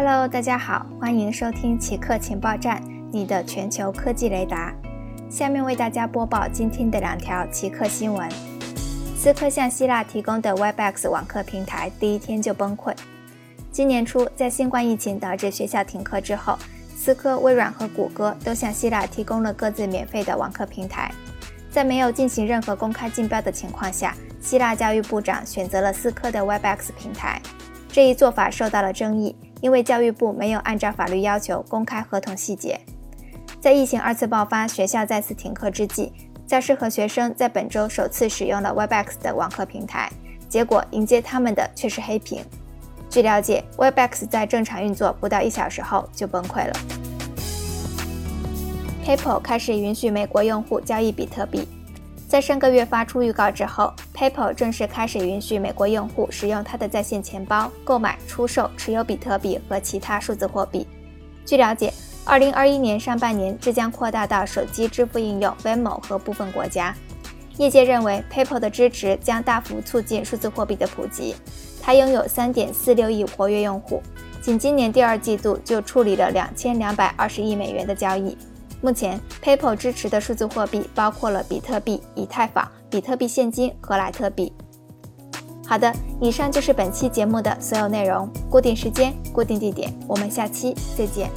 Hello，大家好，欢迎收听奇客情报站，你的全球科技雷达。下面为大家播报今天的两条奇客新闻：思科向希腊提供的 Webex 网课平台第一天就崩溃。今年初，在新冠疫情导致学校停课之后，思科、微软和谷歌都向希腊提供了各自免费的网课平台。在没有进行任何公开竞标的情况下，希腊教育部长选择了思科的 Webex 平台。这一做法受到了争议。因为教育部没有按照法律要求公开合同细节，在疫情二次爆发、学校再次停课之际，教师和学生在本周首次使用了 Webex 的网课平台，结果迎接他们的却是黑屏。据了解，Webex 在正常运作不到一小时后就崩溃了。PayPal 开始允许美国用户交易比特币。在上个月发出预告之后，PayPal 正式开始允许美国用户使用它的在线钱包购买、出售、持有比特币和其他数字货币。据了解，2021年上半年这将扩大到手机支付应用 Venmo 和部分国家。业界认为，PayPal 的支持将大幅促进数字货币的普及。它拥有3.46亿活跃用户，仅今年第二季度就处理了2220亿美元的交易。目前，PayPal 支持的数字货币包括了比特币、以太坊、比特币现金和莱特币。好的，以上就是本期节目的所有内容。固定时间，固定地点，我们下期再见。